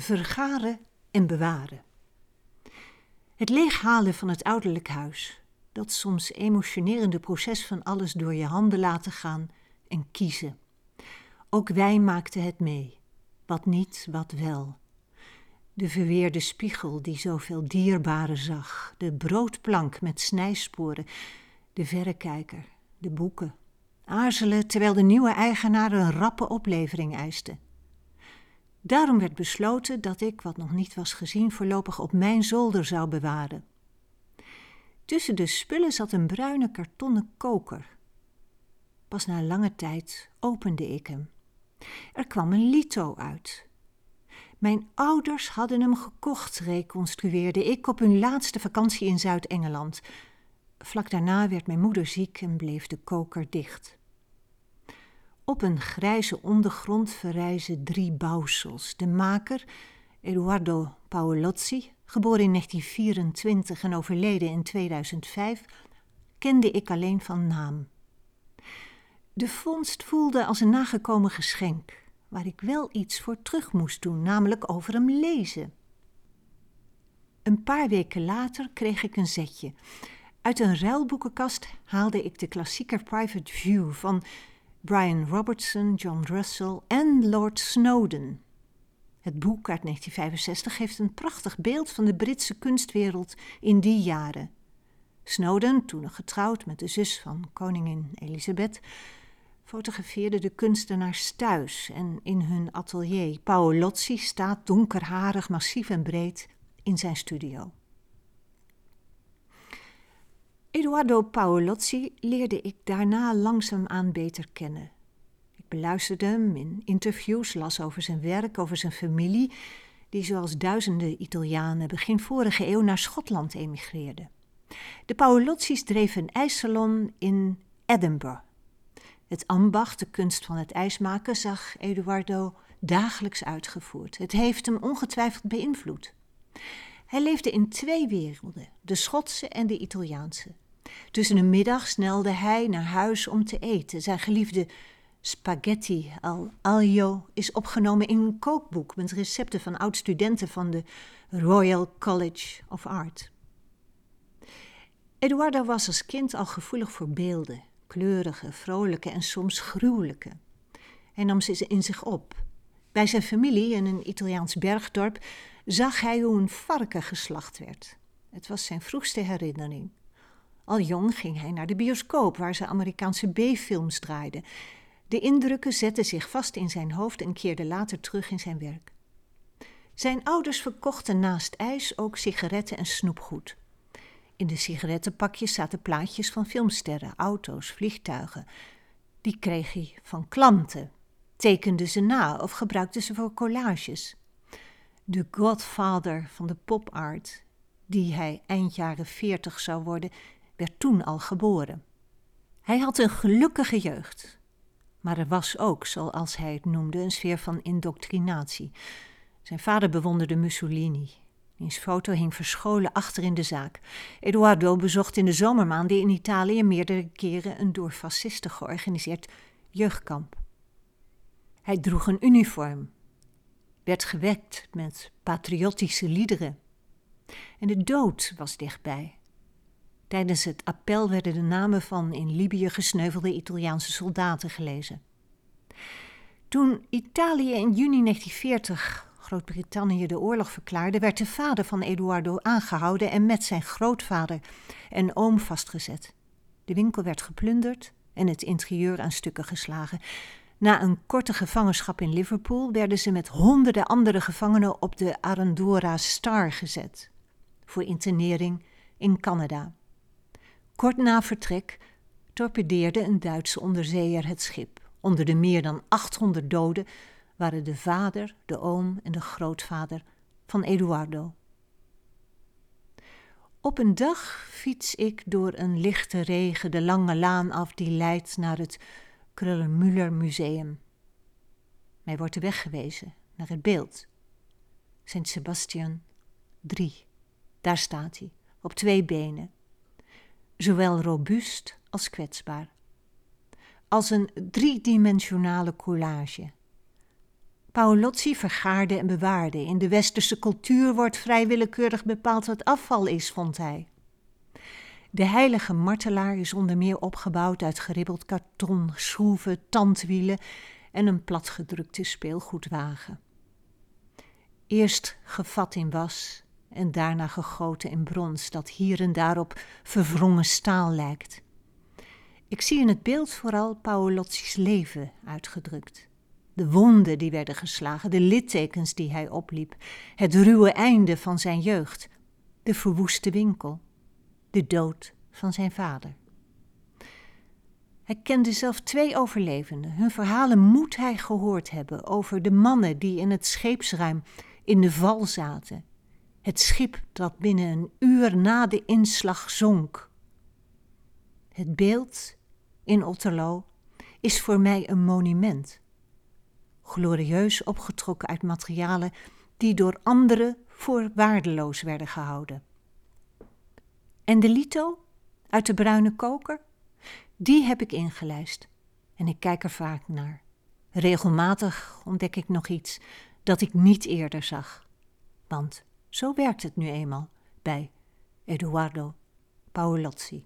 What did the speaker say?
Vergaren en bewaren. Het leeghalen van het ouderlijk huis, dat soms emotionerende proces van alles door je handen laten gaan en kiezen. Ook wij maakten het mee. Wat niet, wat wel. De verweerde spiegel die zoveel dierbare zag, de broodplank met snijsporen, de verrekijker, de boeken. Aarzelen terwijl de nieuwe eigenaar een rappe oplevering eiste. Daarom werd besloten dat ik, wat nog niet was gezien, voorlopig op mijn zolder zou bewaren. Tussen de spullen zat een bruine kartonnen koker. Pas na lange tijd opende ik hem. Er kwam een lito uit. Mijn ouders hadden hem gekocht, reconstrueerde ik op hun laatste vakantie in Zuid-Engeland. Vlak daarna werd mijn moeder ziek en bleef de koker dicht. Op een grijze ondergrond verrijzen drie bouwsels. De maker, Eduardo Paolozzi, geboren in 1924 en overleden in 2005, kende ik alleen van naam. De vondst voelde als een nagekomen geschenk, waar ik wel iets voor terug moest doen, namelijk over hem lezen. Een paar weken later kreeg ik een zetje. Uit een ruilboekenkast haalde ik de klassieker Private View van Brian Robertson, John Russell en Lord Snowden. Het boek uit 1965 geeft een prachtig beeld van de Britse kunstwereld in die jaren. Snowden, toen nog getrouwd met de zus van koningin Elisabeth, fotografeerde de kunstenaars thuis en in hun atelier. Paolozzi staat donkerharig, massief en breed in zijn studio. Eduardo Paolozzi leerde ik daarna langzaamaan beter kennen. Ik beluisterde hem in interviews, las over zijn werk, over zijn familie, die zoals duizenden Italianen begin vorige eeuw naar Schotland emigreerde. De Paolozzi's dreven een ijssalon in Edinburgh. Het ambacht, de kunst van het ijsmaken, zag Eduardo dagelijks uitgevoerd. Het heeft hem ongetwijfeld beïnvloed. Hij leefde in twee werelden, de Schotse en de Italiaanse. Tussen de middag snelde hij naar huis om te eten. Zijn geliefde spaghetti al aglio is opgenomen in een kookboek met recepten van oud-studenten van de Royal College of Art. Eduardo was als kind al gevoelig voor beelden, kleurige, vrolijke en soms gruwelijke. Hij nam ze in zich op. Bij zijn familie in een Italiaans bergdorp zag hij hoe een varken geslacht werd. Het was zijn vroegste herinnering. Al jong ging hij naar de bioscoop, waar ze Amerikaanse B-films draaiden. De indrukken zetten zich vast in zijn hoofd en keerden later terug in zijn werk. Zijn ouders verkochten naast ijs ook sigaretten en snoepgoed. In de sigarettenpakjes zaten plaatjes van filmsterren, auto's, vliegtuigen. Die kreeg hij van klanten, tekende ze na of gebruikte ze voor collages. De godfather van de pop-art, die hij eind jaren veertig zou worden, werd toen al geboren. Hij had een gelukkige jeugd, maar er was ook, zoals hij het noemde, een sfeer van indoctrinatie. Zijn vader bewonderde Mussolini. Diens foto hing verscholen achter in de zaak. Eduardo bezocht in de zomermaanden in Italië meerdere keren een door fascisten georganiseerd jeugdkamp. Hij droeg een uniform, werd gewekt met patriotische liederen. En de dood was dichtbij. Tijdens het appel werden de namen van in Libië gesneuvelde Italiaanse soldaten gelezen. Toen Italië in juni 1940 Groot-Brittannië de oorlog verklaarde, werd de vader van Eduardo aangehouden en met zijn grootvader en oom vastgezet. De winkel werd geplunderd en het interieur aan stukken geslagen. Na een korte gevangenschap in Liverpool werden ze met honderden andere gevangenen op de Arandora Star gezet voor internering in Canada. Kort na vertrek torpedeerde een Duitse onderzeeër het schip. Onder de meer dan 800 doden waren de vader, de oom en de grootvader van Eduardo. Op een dag fiets ik door een lichte regen de lange laan af die leidt naar het Krullenmüller Museum. Mij wordt de weg gewezen naar het beeld. Sint Sebastian 3. Daar staat hij, op twee benen, zowel robuust als kwetsbaar. Als een driedimensionale collage. Paolozzi vergaarde en bewaarde. In de westerse cultuur wordt vrij willekeurig bepaald wat afval is, vond hij. De heilige martelaar is onder meer opgebouwd uit geribbeld karton, schroeven, tandwielen en een platgedrukte speelgoedwagen. Eerst gevat in was en daarna gegoten in brons dat hier en daar op verwrongen staal lijkt. Ik zie in het beeld vooral Paolozzi's leven uitgedrukt. De wonden die werden geslagen, de littekens die hij opliep, het ruwe einde van zijn jeugd, de verwoeste winkel, de dood van zijn vader. Hij kende zelf twee overlevenden. Hun verhalen moet hij gehoord hebben over de mannen die in het scheepsruim in de val zaten. Het schip dat binnen een uur na de inslag zonk. Het beeld in Otterlo is voor mij een monument. Glorieus opgetrokken uit materialen die door anderen voor waardeloos werden gehouden. En de lito uit de bruine koker, die heb ik ingelijst en ik kijk er vaak naar. Regelmatig ontdek ik nog iets dat ik niet eerder zag. Want zo werkt het nu eenmaal bij Eduardo Paolozzi.